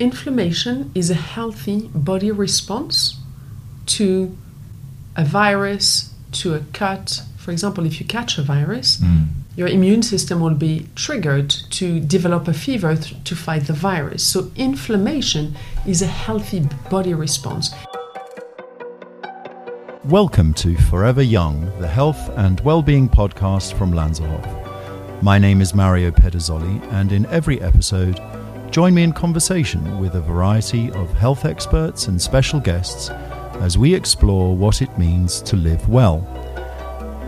inflammation is a healthy body response to a virus, to a cut. For example, if you catch a virus, Mm. your immune system will be triggered to develop a fever th- to fight the virus. So, inflammation is a healthy body response. Welcome to Forever Young, the health and well-being podcast from Lanserhof. My name is Mario Pederzolli, and in every episode, join me in conversation with a variety of health experts and special guests as we explore what it means to live well.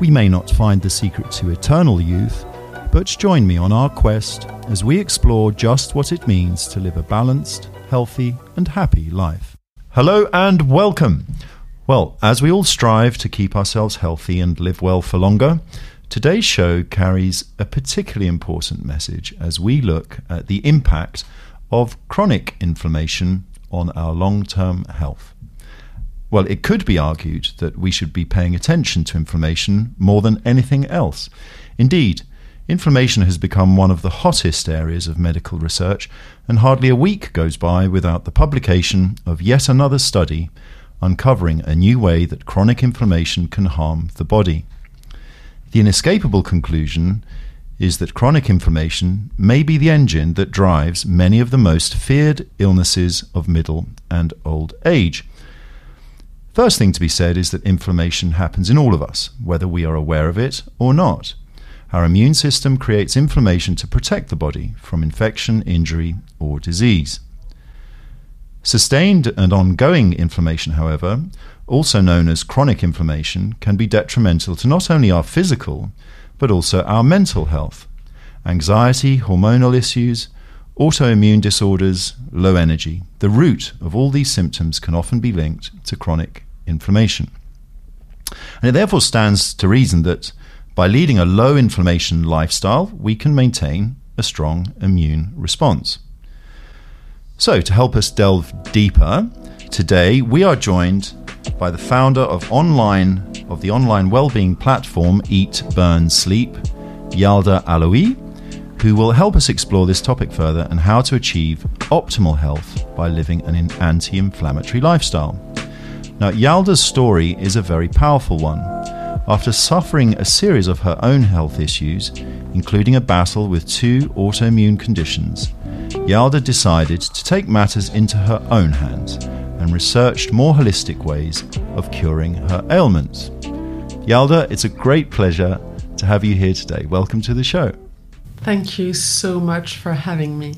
We may not find the secret to eternal youth, but join me on our quest as we explore just what it means to live a balanced, healthy, and happy life. Hello and welcome. Well, as we all strive to keep ourselves healthy and live well for longer, today's show carries a particularly important message as we look at the impact of chronic inflammation on our long term health. Well, it could be argued that we should be paying attention to inflammation more than anything else. Indeed, inflammation has become one of the hottest areas of medical research, and hardly a week goes by without the publication of yet another study uncovering a new way that chronic inflammation can harm the body. The inescapable conclusion is that chronic inflammation may be the engine that drives many of the most feared illnesses of middle and old age. First thing to be said is that inflammation happens in all of us, whether we are aware of it or not. Our immune system creates inflammation to protect the body from infection, injury, or disease. Sustained and ongoing inflammation, however, also known as chronic inflammation, can be detrimental to not only our physical, but also our mental health. Anxiety, hormonal issues, autoimmune disorders, low energy. The root of all these symptoms can often be linked to chronic inflammation. And it therefore stands to reason that by leading a low inflammation lifestyle, we can maintain a strong immune response. So, to help us delve deeper, today we are joined by the founder of online of the online well-being platform Eat, Burn, Sleep, Yalda Alaoui, who will help us explore this topic further and how to achieve optimal health by living an anti-inflammatory lifestyle. Now, Yalda's story is a very powerful one. After suffering a series of her own health issues, including a battle with two autoimmune conditions, Yalda decided to take matters into her own hands and researched more holistic ways of curing her ailments. Yalda, it's a great pleasure to have you here today. Welcome to the show. Thank you so much for having me.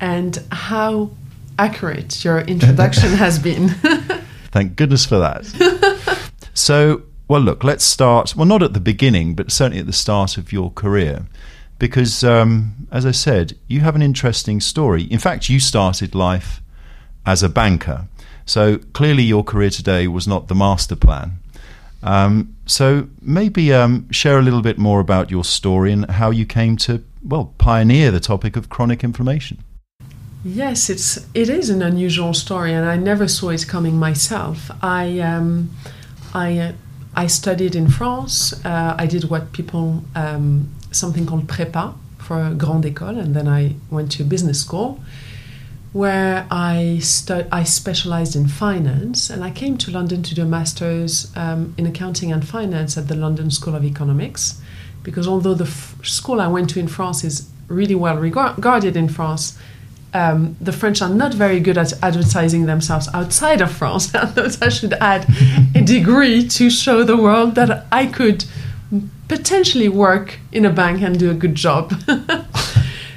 And how accurate your introduction has been. Thank goodness for that. so, well, look, let's start. Well, not at the beginning, but certainly at the start of your career. Because, um, as I said, you have an interesting story. In fact, you started life as a banker. So clearly, your career today was not the master plan. Um, so maybe um, share a little bit more about your story and how you came to, well, pioneer the topic of chronic inflammation. Yes, it's it is an unusual story, and I never saw it coming myself. I um, I uh, I studied in France. Uh, I did what people um, something called prépa for grande école, and then I went to business school, where I stu- I specialized in finance, and I came to London to do a master's um, in accounting and finance at the London School of Economics, because although the f- school I went to in France is really well regarded in France um, the French are not very good at advertising themselves outside of France. I thought I should add a degree to show the world that I could potentially work in a bank and do a good job.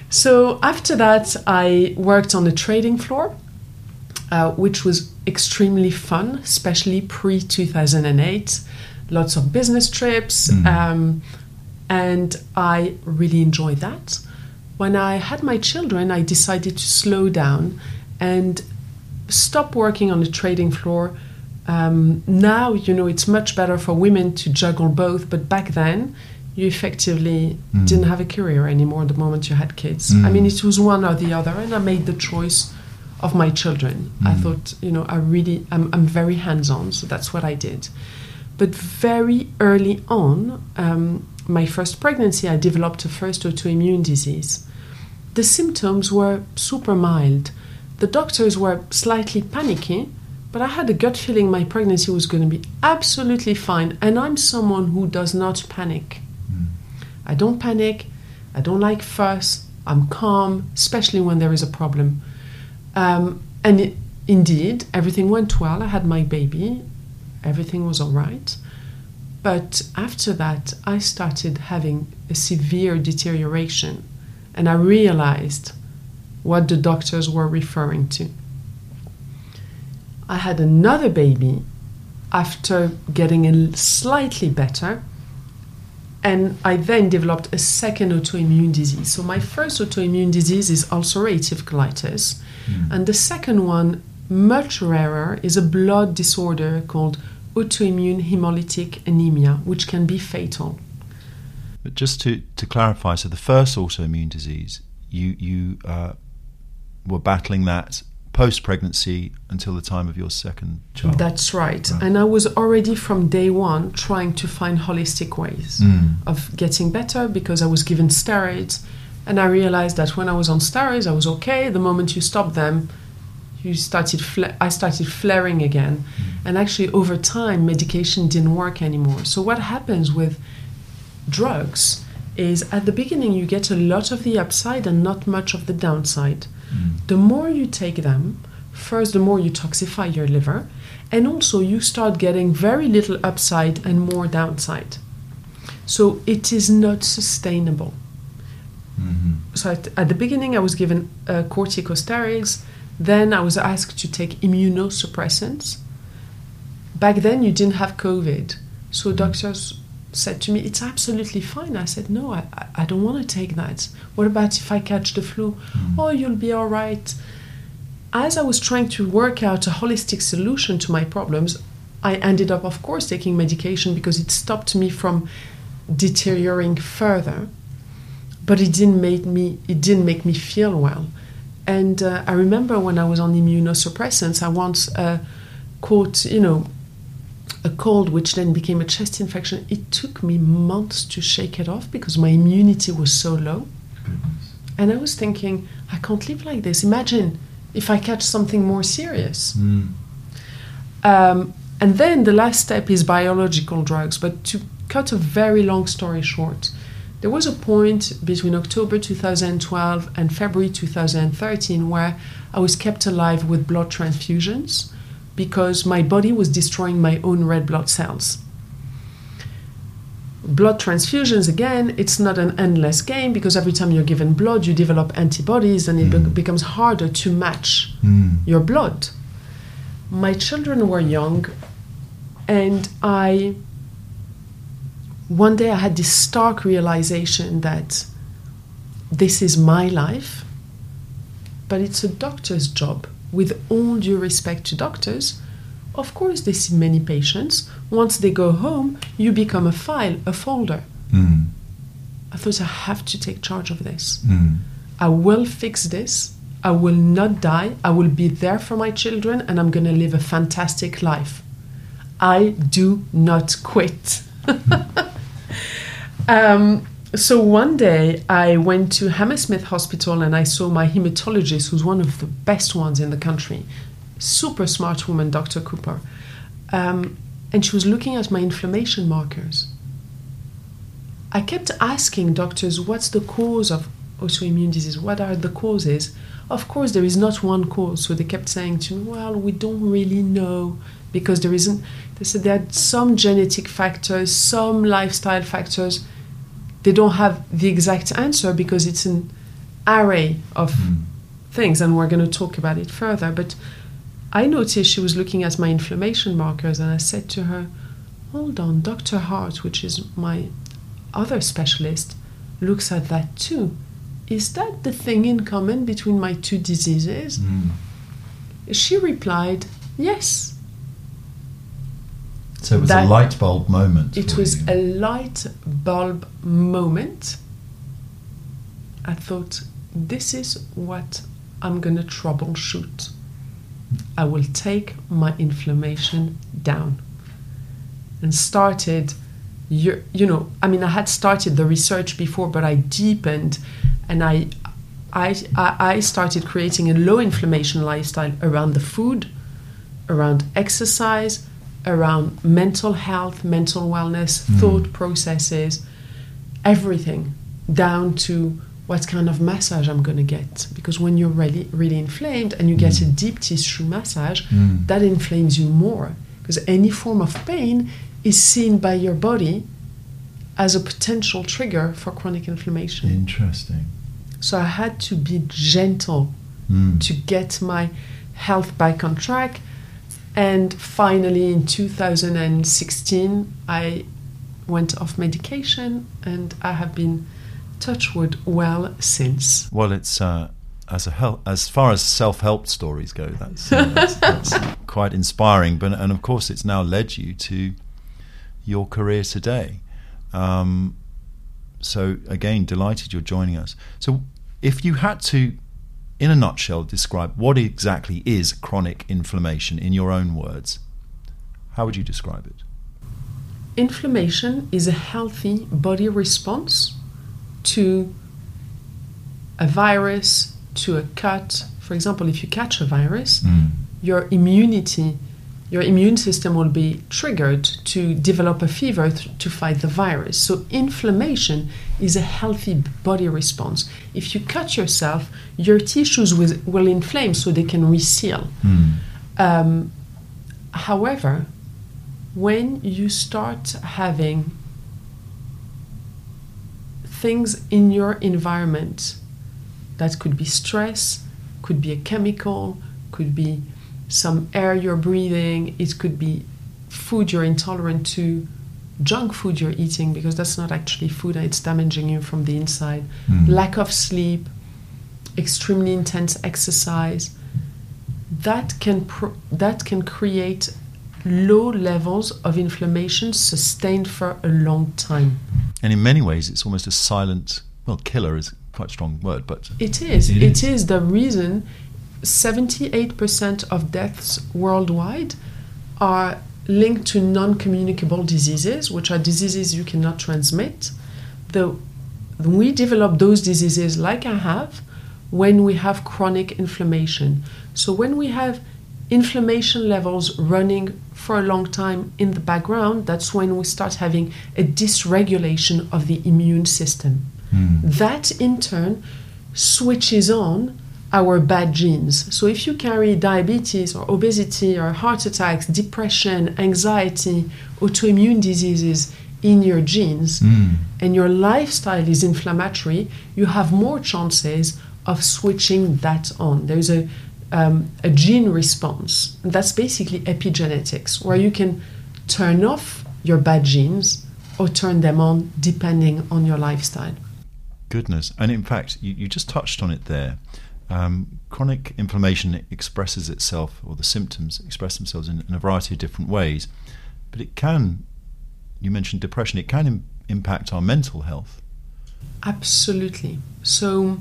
so after that, I worked on the trading floor, uh, which was extremely fun, especially pre 2008. Lots of business trips, Mm. um, and I really enjoyed that when I had my children, I decided to slow down and stop working on the trading floor. Um, now, you know, it's much better for women to juggle both, but back then, you effectively Mm. didn't have a career anymore the moment you had kids. I Mm. mean, it was one or the other, and I made the choice of my children. I Mm. thought, you know, I really, I'm, I'm very hands on, so that's what I did. But very early on, um, my first pregnancy, I developed a first autoimmune disease. The symptoms were super mild. the doctors were slightly panicky, but I had a gut feeling my pregnancy was going to be absolutely fine. And I'm someone who does not panic. I don't panic. I don't like fuss. I'm calm, especially when there is a problem. Um, and it, indeed, everything went well. I had my baby. Everything was all right. But after that, I started having a severe deterioration. And I realized what the doctors were referring to. I had another baby after getting a slightly better, and I then developed a second autoimmune disease. So my first autoimmune disease is ulcerative colitis, Mm. and the second one, much rarer, is a blood disorder called autoimmune hemolytic anemia, which can be fatal. But just to, to clarify, so the first autoimmune disease, you you uh, were battling that post pregnancy until the time of your second child. That's right. Right. And I was already from day one trying to find holistic ways Mm. of getting better because I was given steroids. And I realized that when I was on steroids, I was okay. The moment you stop them, you started fla- I started flaring again. And actually, over time, medication didn't work anymore. So, what happens with drugs is at the beginning, you get a lot of the upside and not much of the downside. Mm. The more you take them, first, the more you toxify your liver, and also you start getting very little upside and more downside. So it is not sustainable. Mhm. So at, at the beginning, I was given uh, corticosteroids. Then I was asked to take immunosuppressants. Back then, you didn't have COVID. So doctors said to me, It's absolutely fine. I said, No, I, I- don't want to take that. What about if I catch the flu? Mm. Oh, you'll be all right. As I was trying to work out a holistic solution to my problems, I ended up, of course, taking medication because it stopped me from deteriorating further. But it didn't make me it didn't make me feel well. And uh, I remember when I was on immunosuppressants, I once uh, caught, you know, a cold which then became a chest infection. It took me months to shake it off because my immunity was so low. And I was thinking, I can't live like this. Imagine if I catch something more serious. Mm. Um, and then the last step is biological drugs. But to cut a very long story short, there was a point between October 2012 and February 2013 where I was kept alive with blood transfusions because my body was destroying my own red blood cells. Blood transfusions, again, it's not an endless game because every time you're given blood, you develop antibodies and it be- Mm. becomes harder to match Mm. your blood. My children were young, and I. One day I had this stark realization that this is my life, but it's a doctor's job. With all due respect to doctors, of course, they see many patients. Once they go home, you become a file, a folder. Mm. I thought I have to take charge of this. Mm. I will fix this. I will not die. I will be there for my children and I'm going to live a fantastic life. I do not quit. um, so one day I went to Hammersmith Hospital and I saw my hematologist, who's one of the best ones in the country. Super smart woman, Dr. Cooper. Um, and she was looking at my inflammation markers. I kept asking doctors, what's the cause of autoimmune disease? What are the causes? Of course, there is not one cause. So they kept saying to me, well, we don't really know because there isn't. They said there are some genetic factors, some lifestyle factors. They don't have the exact answer because it's an array of Mm. things, and we're going to talk about it further. But I noticed she was looking at my inflammation markers, and I said to her, Hold on, Dr. Hart, which is my other specialist, looks at that too. Is that the thing in common between my two diseases? Mm. She replied, Yes. So it was a light bulb moment. It was you. a light bulb moment. I thought, this is what I'm going to troubleshoot. I will take my inflammation down. And started, you, you know, I mean, I had started the research before, but I deepened and I, I, I, I started creating a low inflammation lifestyle around the food, around exercise, around mental health, mental wellness, thought processes, everything, down to what kind of massage I'm going to get. Because when you're really, really inflamed and you get a deep tissue massage, Mm. that inflames you more. Because any form of pain is seen by your body as a potential trigger for chronic inflammation. Interesting. So I had to be gentle Mm. to get my health back on track. And finally, in 2016, I went off medication and I have been, touchwood, well since. Well, it's uh, as a hel- as far as self help stories go, that's, uh, that's, that's quite inspiring. But and of course, it's now led you to your career today. Um, so again, delighted you're joining us. So, if you had to, in a nutshell, describe what exactly is chronic inflammation in your own words, how would you describe it? Inflammation is a healthy body response to a virus, to a cut. For example, if you catch a virus, mm. your immunity, your immune system will be triggered to develop a fever to fight the virus. So, inflammation is a healthy body response. If you cut yourself, your tissues will, will inflame so they can reseal. Um, however, when you start having things in your environment that could be stress, could be a chemical, could be some air you're breathing, it could be food you're intolerant to, junk food you're eating because that's not actually food and it's damaging you from the inside, hmm. lack of sleep, extremely intense exercise. That can pro- that can create low levels of inflammation sustained for a long time. And in many ways, it's almost a silent, well, killer is quite a strong word, but It is. It it is. is the reason 78% of deaths worldwide are linked to non communicable diseases, which are diseases you cannot transmit. The, we develop those diseases, like I have, when we have chronic inflammation. So, when we have inflammation levels running for a long time in the background, that's when we start having a dysregulation of the immune system. Hmm. That in turn switches on our bad genes. So if you carry diabetes or obesity or heart attacks, depression, anxiety, autoimmune diseases in your genes, and your lifestyle is inflammatory, you have more chances of switching that on. There's a um, a gene response. That's basically epigenetics, where you can turn off your bad genes or turn them on depending on your lifestyle. Goodness. And in fact, you, you just touched on it there. Um, chronic inflammation expresses itself, or the symptoms express themselves in, in a variety of different ways. But it can, you mentioned depression, it can Im- impact our mental health. Absolutely. So,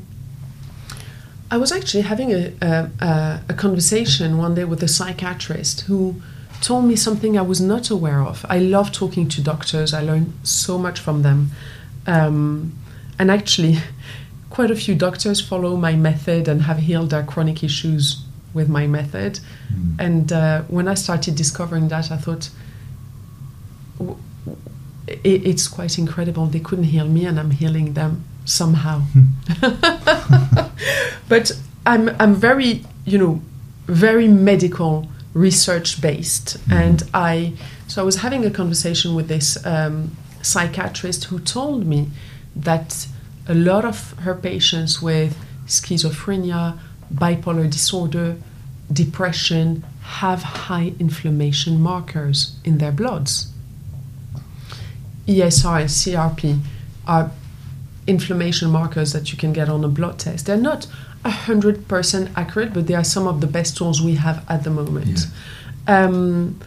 I was actually having a, a, a, conversation one day with a psychiatrist who told me something I was not aware of. I love talking to doctors, I learn so much from them. Um, and actually, quite a few doctors follow my method and have healed their chronic issues with my method. And uh, when I started discovering that, I thought, w- it, it's quite incredible. They couldn't heal me, and I'm healing them somehow. but I'm I'm very you know very medical research based, and I so I was having a conversation with this um, psychiatrist who told me that a lot of her patients with schizophrenia, bipolar disorder, depression have high inflammation markers in their bloods. ESR and CRP are inflammation markers that you can get on a blood test. They're not 100% accurate, but they are some of the best tools we have at the moment. Um,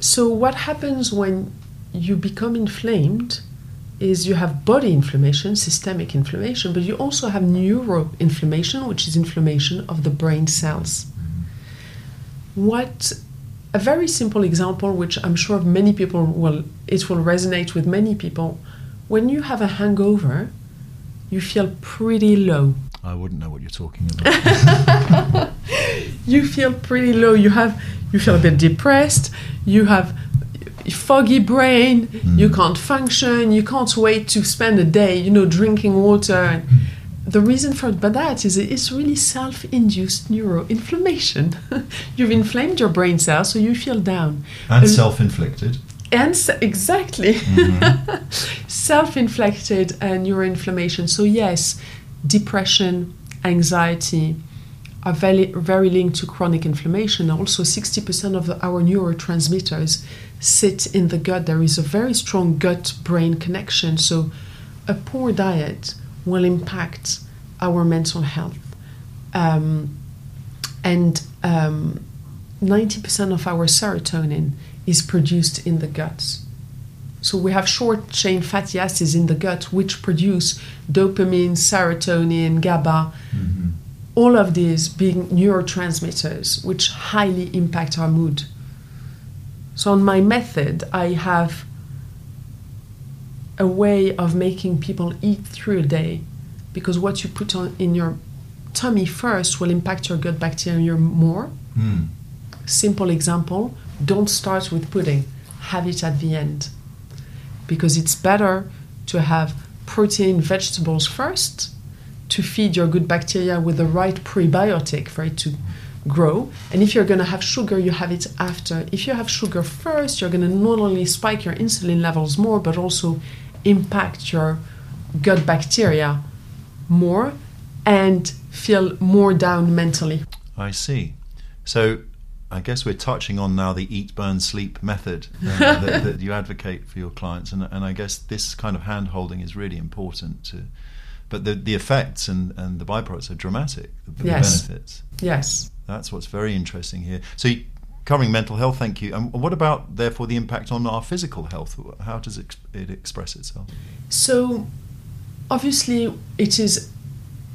so, what happens when you become inflamed is you have body inflammation, systemic inflammation, but you also have neuroinflammation, which is inflammation of the brain cells. What a very simple example, which I'm sure many people will, it will resonate with many people. When you have a hangover, you feel pretty low. I wouldn't know what you're talking about. you feel pretty low. You have you feel a bit depressed. You have foggy brain. Mm. You can't function. You can't wait to spend a day, you know, drinking water. And the reason for but that is it's really self-induced neuroinflammation. You've inflamed your brain cells, so you feel down. and self-inflicted. And exactly, Mhm. self-inflicted and neuroinflammation. So yes, depression, anxiety are very, very linked to chronic inflammation. Also, 60% of the- our neurotransmitters sit in the gut. There is a very strong gut-brain connection. So, a poor diet will impact our mental health. Um, and um, 90% of our serotonin is produced in the gut. So we have short chain fatty acids in the gut which produce dopamine, serotonin, GABA, Mhm. all of these being neurotransmitters which highly impact our mood. So on my method, I have a way of making people eat through a day because what you put on in your tummy first will impact your gut bacteria more. Mm. Simple example, don't start with pudding, have it at the end. Because it's better to have protein vegetables first to feed your good bacteria with the right prebiotic for it to grow. And if you're going to have sugar, you have it after. If you have sugar first, you're going to not only spike your insulin levels more, but also impact your gut bacteria more and feel more down mentally. I see. So I guess we're touching on now the eat, burn, sleep method uh, that, that you advocate for your clients, and, and I guess this kind of hand holding is really important to. But the, the effects and, and the byproducts are dramatic. The, Yes. benefits. Yes. That's what's very interesting here. So, you, covering mental health, thank you. And what about, therefore, the impact on our physical health? How does it, it express itself? So, obviously, it is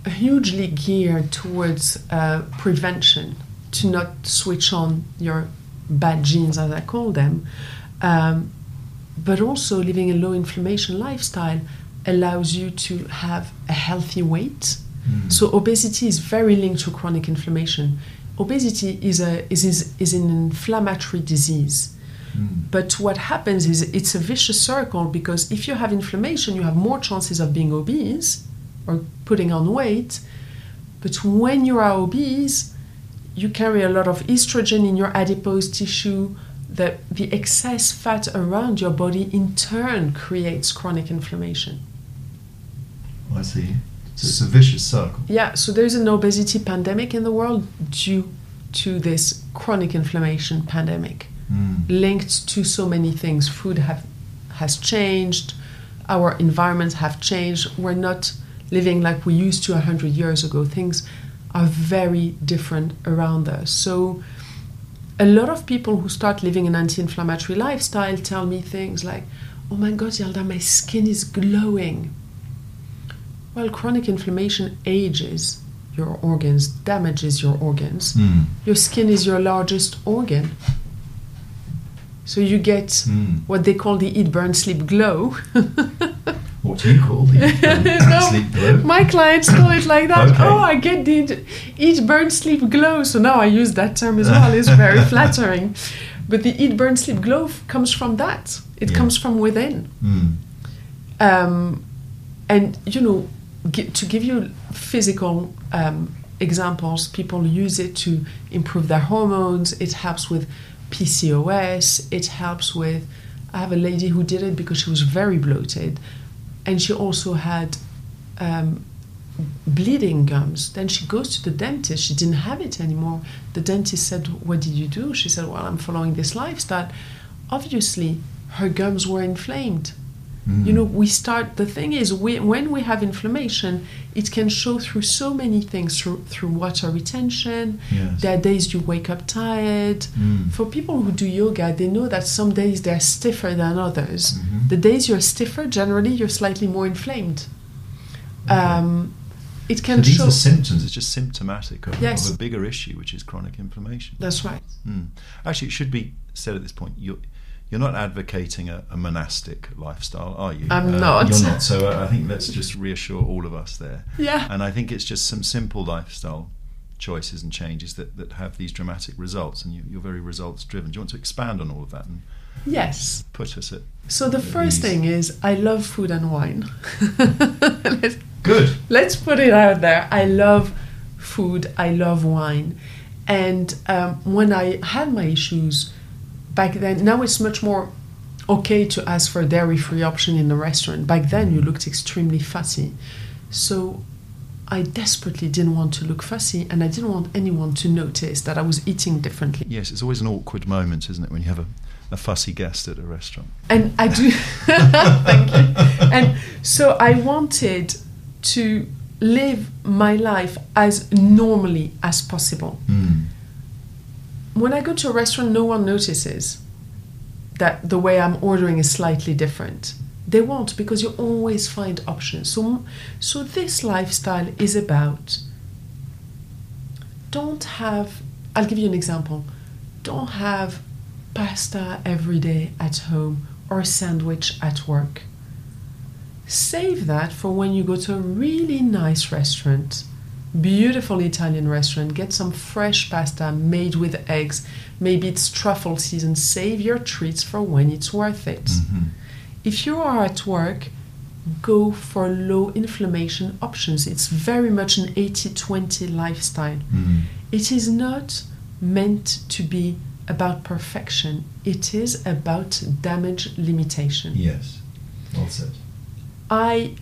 hugely geared towards uh, prevention to not switch on your bad genes, as I call them. Um, but also, living a low inflammation lifestyle allows you to have a healthy weight. Mm. So, obesity is very linked to chronic inflammation. Obesity is, a, is, is, is an inflammatory disease. Mm. But what happens is it's a vicious circle because if you have inflammation, you have more chances of being obese or putting on weight. But when you are obese, you carry a lot of estrogen in your adipose tissue. That the excess fat around your body in turn creates chronic inflammation. I see. It's a vicious circle. Yeah, so there's an obesity pandemic in the world due to this chronic inflammation pandemic. Mm. linked to so many things. Food have has changed, our environments have changed. We're not living like we used to a hundred years ago. Things are very different around us. So a lot of people who start living an anti-inflammatory lifestyle tell me things like, "Oh my God, Yalda, my skin is glowing." Well, chronic inflammation ages your organs, damages your organs. Mm. Your skin is your largest organ. So you get Mm. what they call the eat, burn, sleep, glow. What do you call the um, No, sleep glow? My clients call it like that. Okay. Oh, I get the eat, burn, sleep, glow. So now I use that term as well. It's very flattering. But the eat, burn, sleep, glow comes from that. It Yeah. comes from within. Mm. Um, and you know, to give you physical um, examples, people use it to improve their hormones. It helps with PCOS. It helps with. I have a lady who did it because she was very bloated, and she also had um, bleeding gums. Then she goes to the dentist. She didn't have it anymore. The dentist said, "What did you do?" She said, "Well, I'm following this lifestyle." Obviously, her gums were inflamed. Mm. You know, we start. The thing is, we, when we have inflammation, it can show through so many things through through water retention. Yes. There are days you wake up tired. Mm. For people who do yoga, they know that some days they're stiffer than others. Mhm. The days you're stiffer, generally you're slightly more inflamed. Okay. Um, it So can these show. are symptoms. It's just symptomatic of, Yes. of a bigger issue, which is chronic inflammation. That's right. Mm. Actually, it should be said at this point. Your you're not advocating a, a monastic lifestyle, are you? I'm Uh, not. You're not. So uh, I think let's just reassure all of us there. Yeah. And I think it's just some simple lifestyle choices and changes that, that have these dramatic results, and you, you're very results driven. Do you want to expand on all of that and Yes. put us at So the first Ease. thing is I love food and wine. let's, good? let's put it out there. I love food. I love wine. And um, when I had my issues back then, now it's much more okay to ask for a dairy-free option in the restaurant. Back then, you looked extremely fussy. So I desperately didn't want to look fussy, and I didn't want anyone to notice that I was eating differently. Yes, it's always an awkward moment, isn't it, when you have a, a fussy guest at a restaurant? and I do thank you. And so I wanted to live my life as normally as possible. Hmm. When I go to a restaurant, no one notices that the way I'm ordering is slightly different. They won't because you always find options. So, so this lifestyle is about don't have. I'll give you an example. Don't have pasta every day at home or a sandwich at work. Save that for when you go to a really nice restaurant, beautiful Italian restaurant, get some fresh pasta made with eggs. Maybe it's truffle season. Save your treats for when it's worth it. Mm-hmm. If you are at work, go for low inflammation options. It's very much an 80 20 lifestyle. Mm-hmm. It is not meant to be about perfection, it is about damage limitation. Yes, well said. I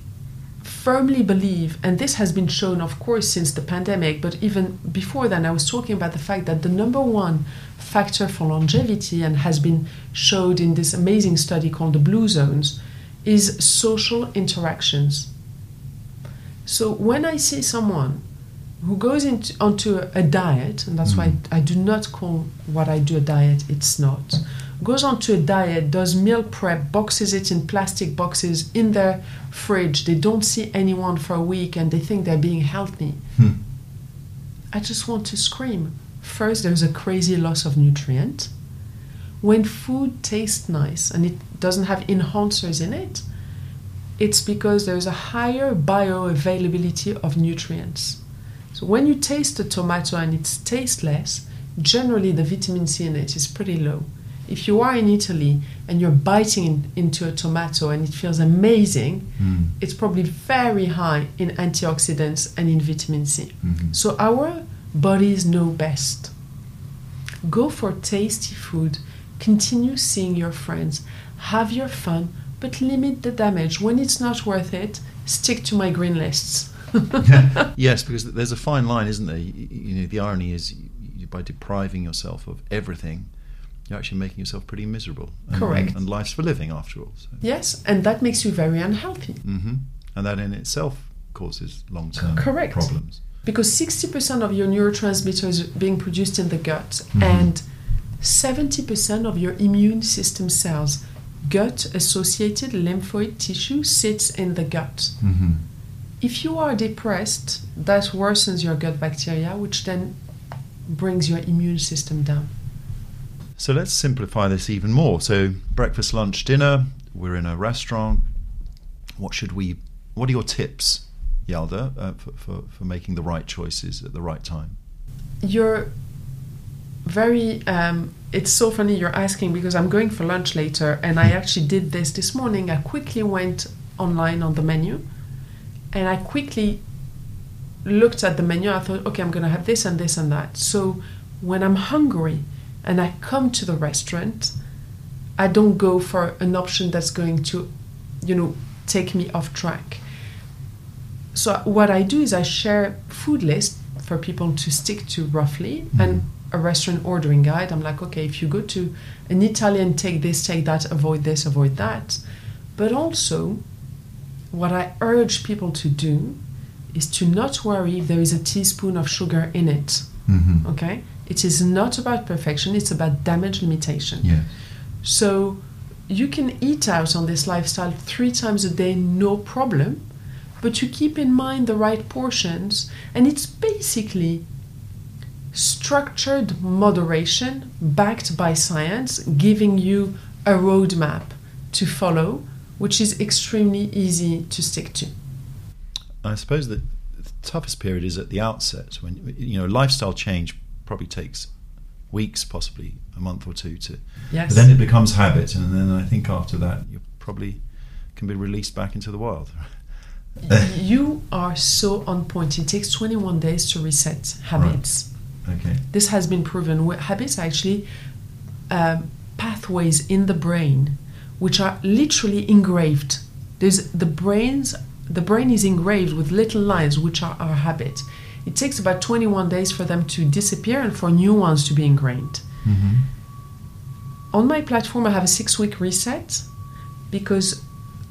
firmly believe, and this has been shown, of course, since the pandemic, but even before then, I was talking about the fact that the number one factor for longevity, and has been showed in this amazing study called the Blue Zones, is social interactions. So when I see someone who goes into, onto a, a diet, and that's mm. why I do not call what I do a diet, it's not, goes onto a diet, does meal prep, boxes it in plastic boxes in their fridge, they don't see anyone for a week and they think they're being healthy. Hmm. I just want to scream. First, there's a crazy loss of nutrient. When food tastes nice and it doesn't have enhancers in it, it's because there's a higher bioavailability of nutrients. So when you taste a tomato and it tastes less, generally the vitamin C in it is pretty low. If you are in Italy and you're biting in, into a tomato and it feels amazing, hmm. it's probably very high in antioxidants and in vitamin C. Mm-hmm. So our bodies know best. Go for tasty food, continue seeing your friends, have your fun, but limit the damage. When it's not worth it, stick to my green lists. yes, because there's a fine line, isn't there? You, you know, the irony is you, by depriving yourself of everything, you're actually making yourself pretty miserable. And, Correct. And, and life's for living, after all. So. Yes, and that makes you very unhealthy. hmm And that in itself causes long-term Correct. problems. because 60% of your neurotransmitters are being produced in the gut Mhm. and 70% of your immune system cells gut associated lymphoid tissue sits in the gut Mm-hmm. if you are depressed that worsens your gut bacteria which then brings your immune system down So let's simplify this even more. So breakfast, lunch, dinner. We're in a restaurant. What should we? What are your tips, Yalda, uh, for, for for making the right choices at the right time? you're very um, it's so funny you're asking because i'm going for lunch later and i actually did this this morning i quickly went online on the menu and i quickly looked at the menu i thought okay i'm going to have this and this and that so when i'm hungry and i come to the restaurant i don't go for an option that's going to you know take me off track so what I do is I share food list for people to stick to roughly and a restaurant ordering guide. I'm like, okay, if you go to an Italian, take this, take that, avoid this, avoid that. But also, what I urge people to do is to not worry if there is a teaspoon of sugar in it. Mm-hmm. Okay? It is not about perfection, it's about damage limitation. Yes. So you can eat out on this lifestyle three times a day, no problem, but you keep in mind the right portions, and it's basically structured moderation backed by science, giving you a roadmap to follow, which is extremely easy to stick to. I suppose that the toughest period is at the outset when you know lifestyle change probably takes weeks, possibly a month or two to. Yes. But then it becomes habit, and then I think after that you probably can be released back into the wild. you are so on point. It takes 21 days to reset habits. Okay. This has been proven. Habits are actually um, pathways in the brain which are literally engraved. There's the brains. The brain is engraved with little lines, which are our habit. It takes about 21 days for them to disappear and for new ones to be ingrained. Mm-hmm. On my platform, I have a six week reset because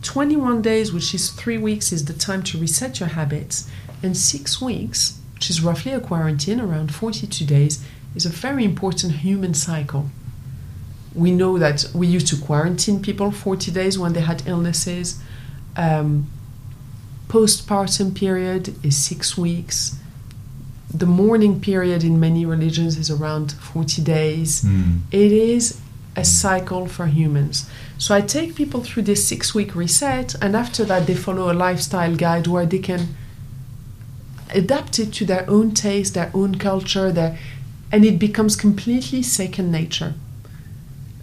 21 days, which is three weeks, is the time to reset your habits, and six weeks, which is roughly a quarantine, around 42 days, is a very important human cycle. We know that we used to quarantine people 40 days when they had illnesses. Um, postpartum period is six weeks. The mourning period in many religions is around 40 days. Mm. It is a cycle for humans. So I take people through this six week reset, and after that, they follow a lifestyle guide where they can adapt it to their own taste, their own culture, their, and it becomes completely second nature.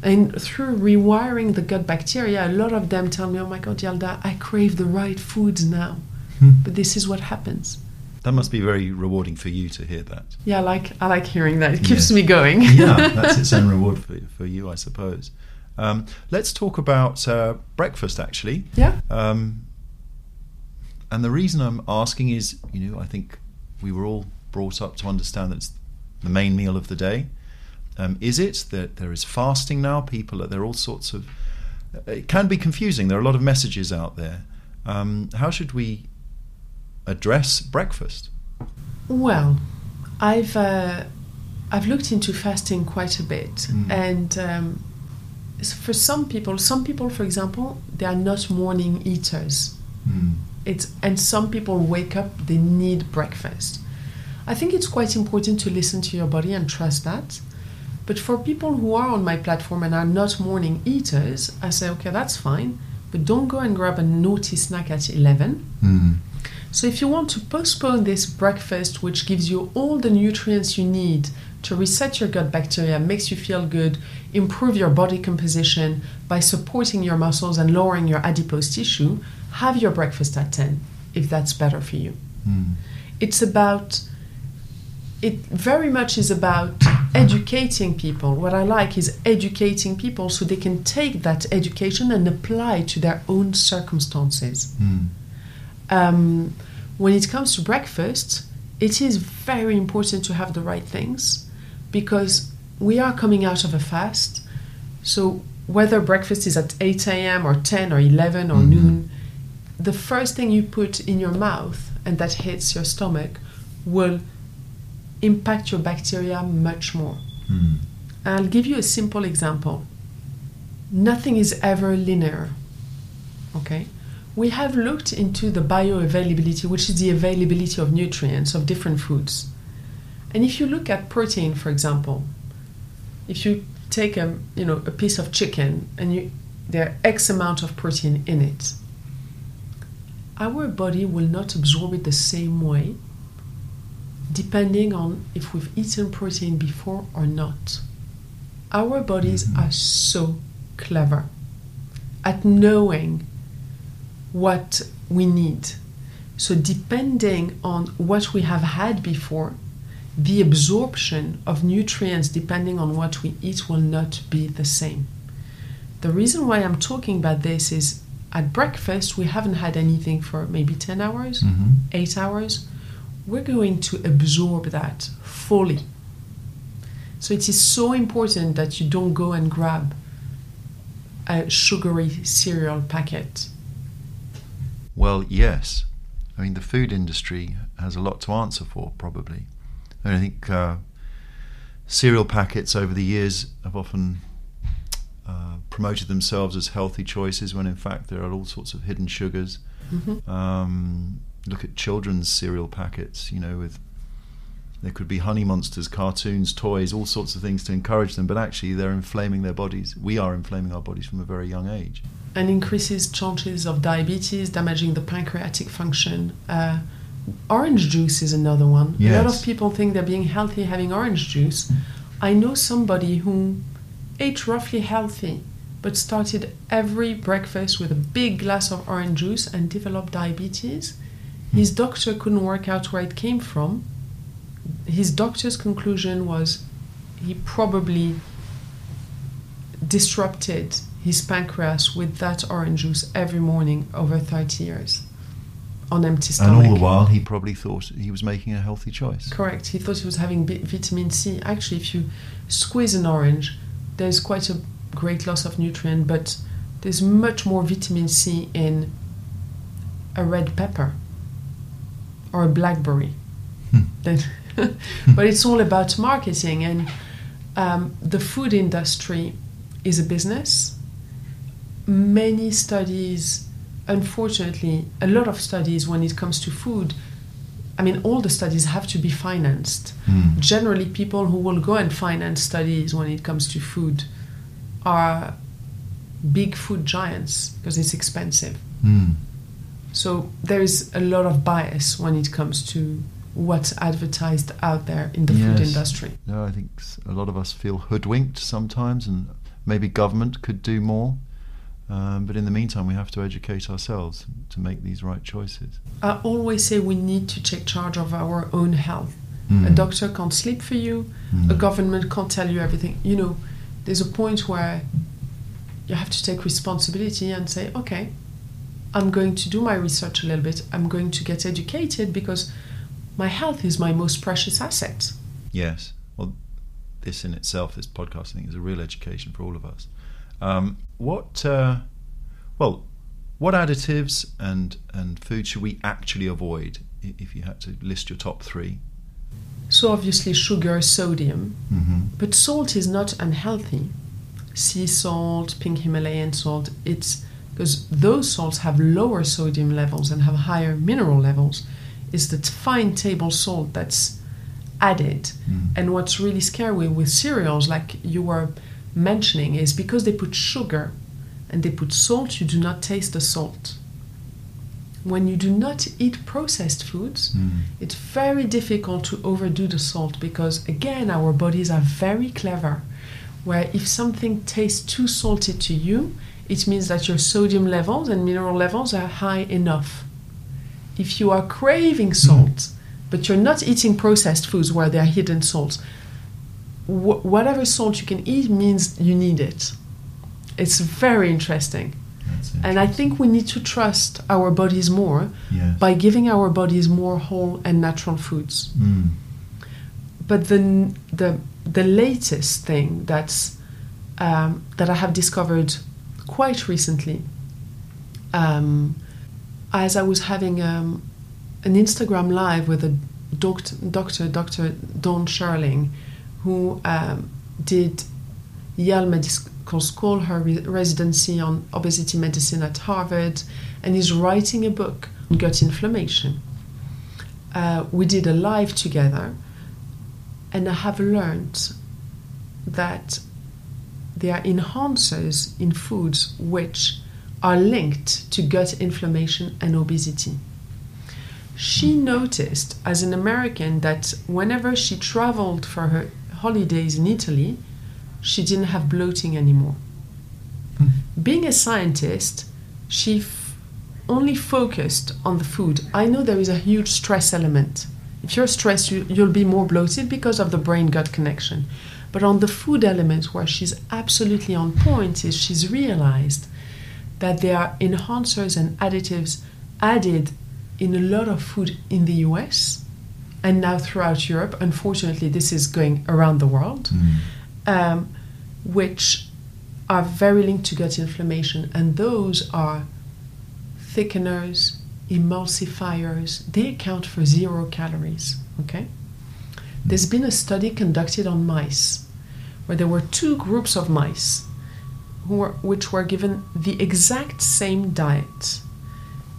And through rewiring the gut bacteria, a lot of them tell me, Oh my God, Yalda, I crave the right foods now. Hmm. But this is what happens. That must be very rewarding for you to hear that. Yeah, I like, I like hearing that. It keeps Yeah. me going. yeah, that's its own reward for, for you, I suppose. Um, let's talk about uh, breakfast, actually. yeah. Um, and the reason I'm asking is, you know, I think we were all brought up to understand that it's the main meal of the day. Um, is it that there is fasting now? People, are there are all sorts of. It can be confusing. There are a lot of messages out there. Um, how should we address breakfast? Well, I've uh, I've looked into fasting quite a bit, Mm. and um, for some people, some people, for example, they are not morning eaters. Mm. It's and some people wake up, they need breakfast. I think it's quite important to listen to your body and trust that. But for people who are on my platform and are not morning eaters, I say, okay, that's fine, but don't go and grab a naughty snack at 11 Mm. So, if you want to postpone this breakfast, which gives you all the nutrients you need to reset your gut bacteria, makes you feel good, improve your body composition by supporting your muscles and lowering your adipose tissue, have your breakfast at 10 if that's better for you. Mm. It's about, it very much is about educating people. What I like is educating people so they can take that education and apply to their own circumstances Mm. Um, when it comes to breakfast, it is very important to have the right things because we are coming out of a fast. So, whether breakfast is at 8 a.m. or 10 or 11 or Mhm. noon, the first thing you put in your mouth and that hits your stomach will impact your bacteria much more. Mm. I'll give you a simple example. Nothing is ever linear. Okay? We have looked into the bioavailability, which is the availability of nutrients of different foods. And if you look at protein, for example, if you take a, you know, a piece of chicken and you, there are X amount of protein in it, our body will not absorb it the same way depending on if we've eaten protein before or not. Our bodies Mhm. are so clever at knowing what we need. So, depending on what we have had before, the absorption of nutrients, depending on what we eat, will not be the same. The reason why I'm talking about this is at breakfast, we haven't had anything for maybe 10 hours, Mhm. eight hours. We're going to absorb that fully. So it is so important that you don't go and grab a sugary cereal packet. Well, yes. I mean, the food industry has a lot to answer for, probably. And I think uh, cereal packets over the years have often uh, promoted themselves as healthy choices when in fact there are all sorts of hidden sugars. Mhm. Um, look at children's cereal packets, you know, with there could be honey monsters, cartoons, toys, all sorts of things to encourage them, but actually they're inflaming their bodies. We are inflaming our bodies from a very young age. and increases chances of diabetes, damaging the pancreatic function. Uh, orange juice is another one. A lot of people think they're being healthy having orange juice. I know somebody who ate roughly healthy but started every breakfast with a big glass of orange juice and developed diabetes. His doctor couldn't work out where it came from. His doctor's conclusion was he probably disrupted his pancreas with that orange juice every morning over 30 years on empty stomach. And all the while, he probably thought he was making a healthy choice. Correct. He thought he was having bi- vitamin C. Actually, if you squeeze an orange, there's quite a great loss of nutrient, but there's much more vitamin C in a red pepper or a blackberry. Hmm. Than but it's all about marketing, and um, the food industry is a business. Many studies, unfortunately, a lot of studies when it comes to food, I mean, all the studies have to be financed. Mm. Generally, people who will go and finance studies when it comes to food are big food giants because it's expensive. Mm. So there is a lot of bias when it comes to what's advertised out there in the food industry. No, I think a lot of us feel hoodwinked sometimes, and maybe government could do more. Um, but in the meantime, we have to educate ourselves to make these right choices. I always say we need to take charge of our own health. Mm. A doctor can't sleep for you, Mm. a government can't tell you everything. You know, there's a point where you have to take responsibility and say, okay, I'm going to do my research a little bit, I'm going to get educated because my health is my most precious asset. Yes. Well, this in itself, this podcast, I think, is a real education for all of us. Um, what, uh, well, what additives and and food should we actually avoid if you had to list your top three? So, obviously, sugar, sodium, Mm-hmm. but salt is not unhealthy. Sea salt, pink Himalayan salt, it's because those salts have lower sodium levels and have higher mineral levels. It's the fine table salt that's added. Mm. And what's really scary with cereals, like you were mentioning, is because they put sugar and they put salt, you do not taste the salt. When you do not eat processed foods, Mm. it's very difficult to overdo the salt because, again, our bodies are very clever. Where if something tastes too salty to you, it means that your sodium levels and mineral levels are high enough. If you are craving salt, but you're not eating processed foods where there are hidden salts, wh- whatever salt you can eat means you need it. It's very interesting. It. And I think we need to trust our bodies more Yes. by giving our bodies more whole and natural foods. Mm. But the the the latest thing that's um, that I have discovered quite recently, um, as I was having um, an Instagram live with a doctor, doctor, Dr. Dawn Sherling, who um, did Yale Medical School, her re- residency on obesity medicine at Harvard, and is writing a book on gut inflammation. Uh, we did a live together, and I have learned that there are enhancers in foods which are linked to gut inflammation and obesity. She noticed as an American that whenever she traveled for her holidays in Italy, she didn't have bloating anymore. Hmm. Being a scientist, she f- only focused on the food. I know there is a huge stress element. If you're stressed, you, you'll be more bloated because of the brain gut connection. But on the food element, where she's absolutely on point, is she's realized that there are enhancers and additives added in a lot of food in the US and now throughout Europe. Unfortunately, this is going around the world, Mm. um, which are very linked to gut inflammation, and those are thickeners, emulsifiers. They account for zero calories. Okay. There's been a study conducted on mice where there were two groups of mice who were, which were given the exact same diet.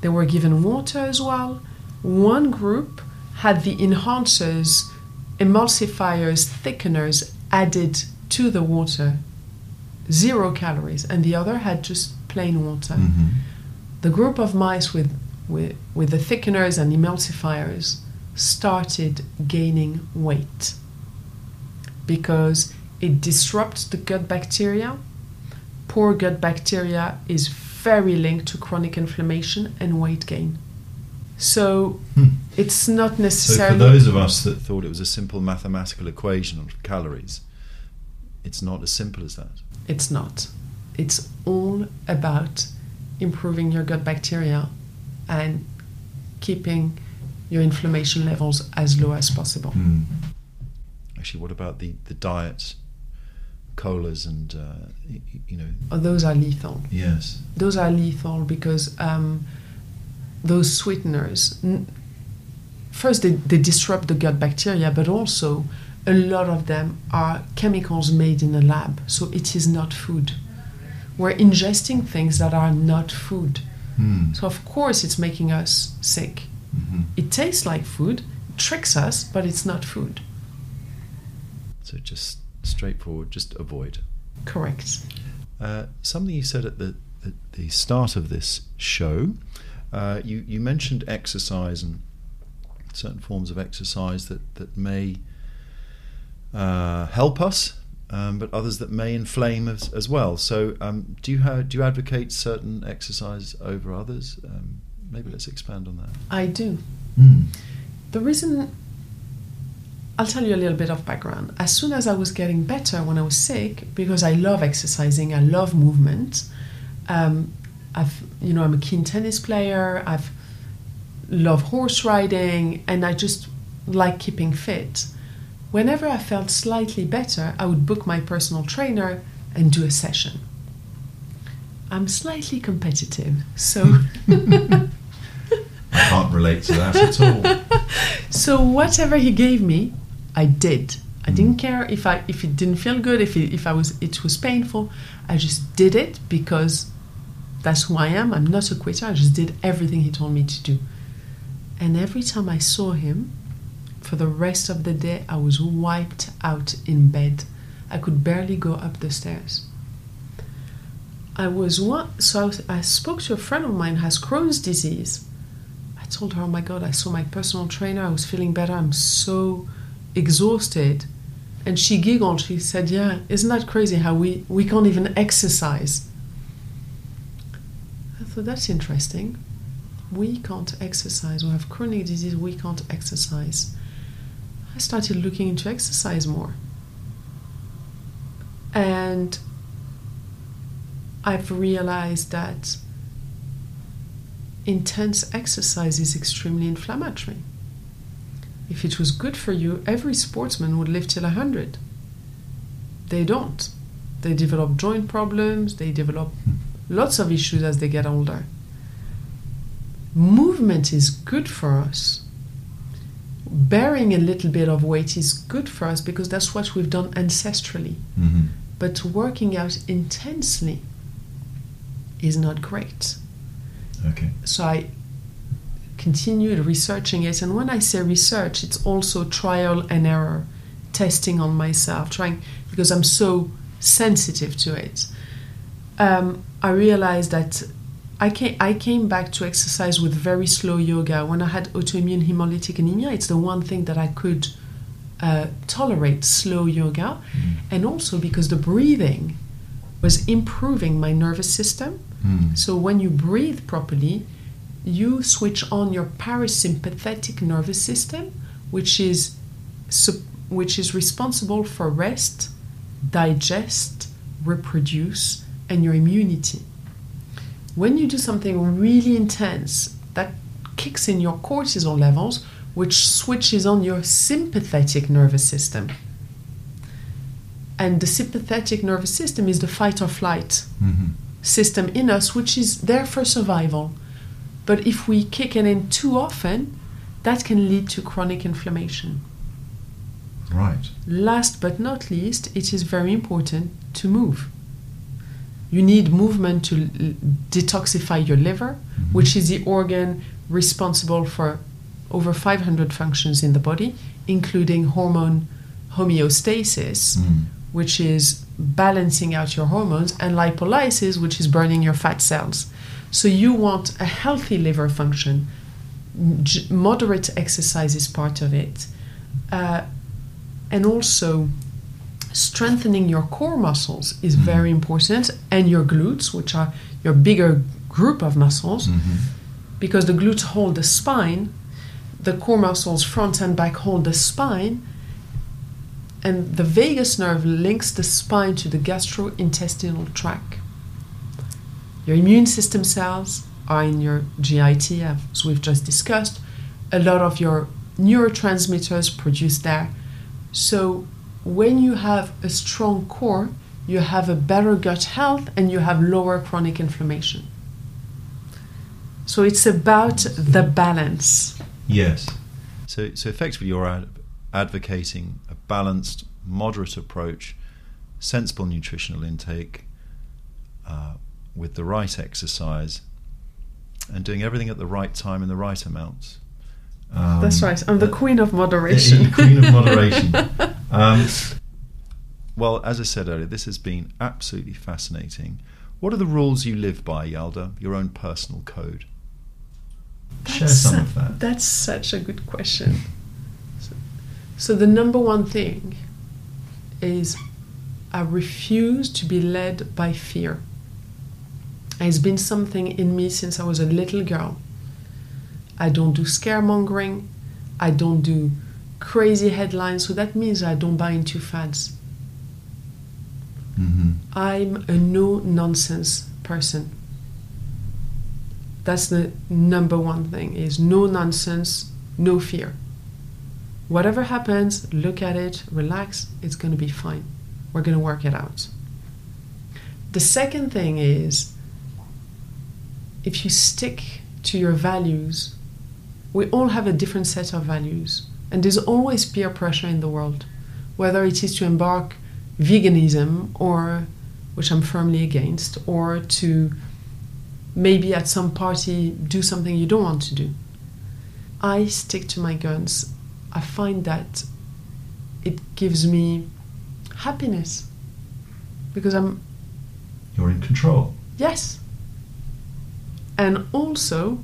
They were given water as well. One group had the enhancers emulsifiers, thickeners added to the water, zero calories, and the other had just plain water. hmm The group of mice with, with, with the thickeners and emulsifiers started gaining weight because it disrupts the gut bacteria. Poor gut bacteria is very linked to chronic inflammation and weight gain. So Hmm. it's not So for necessarily. those of us that thought it was a simple mathematical equation of calories, it's not as simple as that. It's not. It's all about improving your gut bacteria and keeping your inflammation levels as low as possible. Hmm. Actually, what about the, the diet, colas and, uh, you know, Oh, Those are lethal. yes. Those are lethal because um, those sweeteners, n- first, they, they disrupt the gut bacteria, but also a lot of them are chemicals made in a lab. So it is not food. We're ingesting things that are not food. Hmm. So, of course, it's making us sick. Mhm. It tastes like food, tricks us, but it's not food. So just straightforward, just avoid. Correct. Uh, something you said at the, at the start of this show, uh, you, you mentioned exercise and certain forms of exercise that, that may uh, help us, um, but others that may inflame us as well. So, um, do you ha- do you advocate certain exercise over others? Um, maybe let's expand on that. I do. Mm. The reason I'll tell you a little bit of background. As soon as I was getting better when I was sick, because I love exercising, I love movement. Um, I've, you know, I'm a keen tennis player. I've love horse riding, and I just like keeping fit. Whenever I felt slightly better, I would book my personal trainer and do a session. I'm slightly competitive, so I can't relate to that at all. So whatever he gave me, I did. I didn't mm. care if I if it didn't feel good, if it, if I was it was painful. I just did it because that's who I am. I'm not a quitter. I just did everything he told me to do. And every time I saw him, for the rest of the day, I was wiped out in bed. I could barely go up the stairs. I was one, so I, was, I spoke to a friend of mine who has Crohn's disease. I told her, "Oh my God, I saw my personal trainer. I was feeling better. I'm so exhausted." And she giggled. She said, "Yeah, isn't that crazy how we we can't even exercise?" I thought that's interesting. We can't exercise. We have chronic disease. We can't exercise. I started looking into exercise more, and I've realized that intense exercise is extremely inflammatory. If it was good for you, every sportsman would live till 100. They don't. They develop joint problems, they develop lots of issues as they get older. Movement is good for us. Bearing a little bit of weight is good for us because that's what we've done ancestrally. hmm But working out intensely is not great. Okay. So I continued researching it. And when I say research, it's also trial and error, testing on myself, trying, because I'm so sensitive to it. Um, I realized that I came, I came back to exercise with very slow yoga. When I had autoimmune hemolytic anemia, it's the one thing that I could uh, tolerate slow yoga. And also because the breathing was improving my nervous system. Mm. So when you breathe properly, you switch on your parasympathetic nervous system, which is which is responsible for rest, digest, reproduce, and your immunity. When you do something really intense, that kicks in your cortisol levels, which switches on your sympathetic nervous system. And the sympathetic nervous system is the fight or flight hmm system in us, which is there for survival. But if we kick it in too often, that can lead to chronic inflammation. Right. Last but not least, it is very important to move. You need movement to l- detoxify your liver, which is the organ responsible for over 500 functions in the body, including hormone homeostasis, Mm. which is balancing out your hormones, and lipolysis, which is burning your fat cells. So you want a healthy liver function. Moderate exercise is part of it. Uh, and also, strengthening your core muscles is Mhm. very important, and your glutes, which are your bigger group of muscles, Mhm. because the glutes hold the spine, the core muscles, front and back, hold the spine, and the vagus nerve links the spine to the gastrointestinal tract. Your immune system cells are in your GIT, as we've just discussed. A lot of your neurotransmitters produced there. So, when you have a strong core, you have a better gut health and you have lower chronic inflammation. So, it's about the balance. Yes. So, so effectively, you're ad- advocating a balanced, moderate approach, sensible nutritional intake, uh, with the right exercise, and doing everything at the right time in the right amounts. Um, That's right. I'm the uh, queen of the moderation. queen of moderation. Um, well, as I said earlier, this has been absolutely fascinating. What are the rules you live by, Yalda? Your own personal code. Share That's some su- of that. That's such a good question. So, so the number one thing is I refuse to be led by fear. It's been something in me since I was a little girl. I don't do scaremongering. I don't do crazy headlines. So that means I don't buy into fads. Mm-hmm. I'm a no nonsense person. That's the number one thing is no nonsense, no fear. Whatever happens, look at it, relax, it's going to be fine. We're going to work it out. The second thing is if you stick to your values, we all have a different set of values, and there's always peer pressure in the world, whether it is to embark veganism or which I'm firmly against, or to maybe at some party do something you don't want to do. I stick to my guns. I find that it gives me happiness because I'm You're in control. yes. And also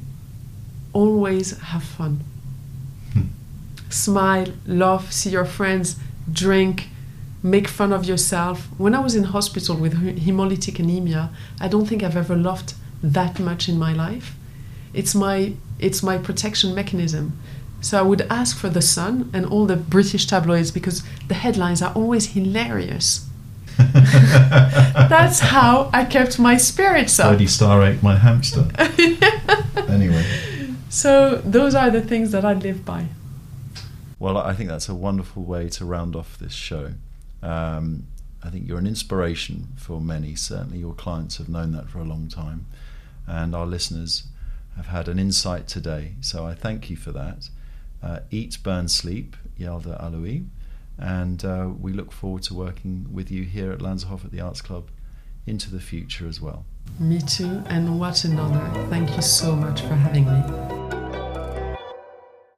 always have fun. Hmm. Smile, laugh, see your friends, drink, make fun of yourself. When I was in hospital with hemolytic anemia, I don't think I've ever laughed that much in my life. It's my it's my protection mechanism. So I would ask for the Sun and all the British tabloids because the headlines are always hilarious. That's how I kept my spirits up. Freddie Starr ate my hamster. anyway. So those are the things that I live by. Well, I think that's a wonderful way to round off this show. Um, I think you're an inspiration for many. Certainly, your clients have known that for a long time, and our listeners have had an insight today. So I thank you for that. Uh, eat, burn, sleep, Yalda Alaoui, and uh, we look forward to working with you here at Lanserhof at the Arts Club into the future as well. Me too, and what an honor. Thank you so much for having me.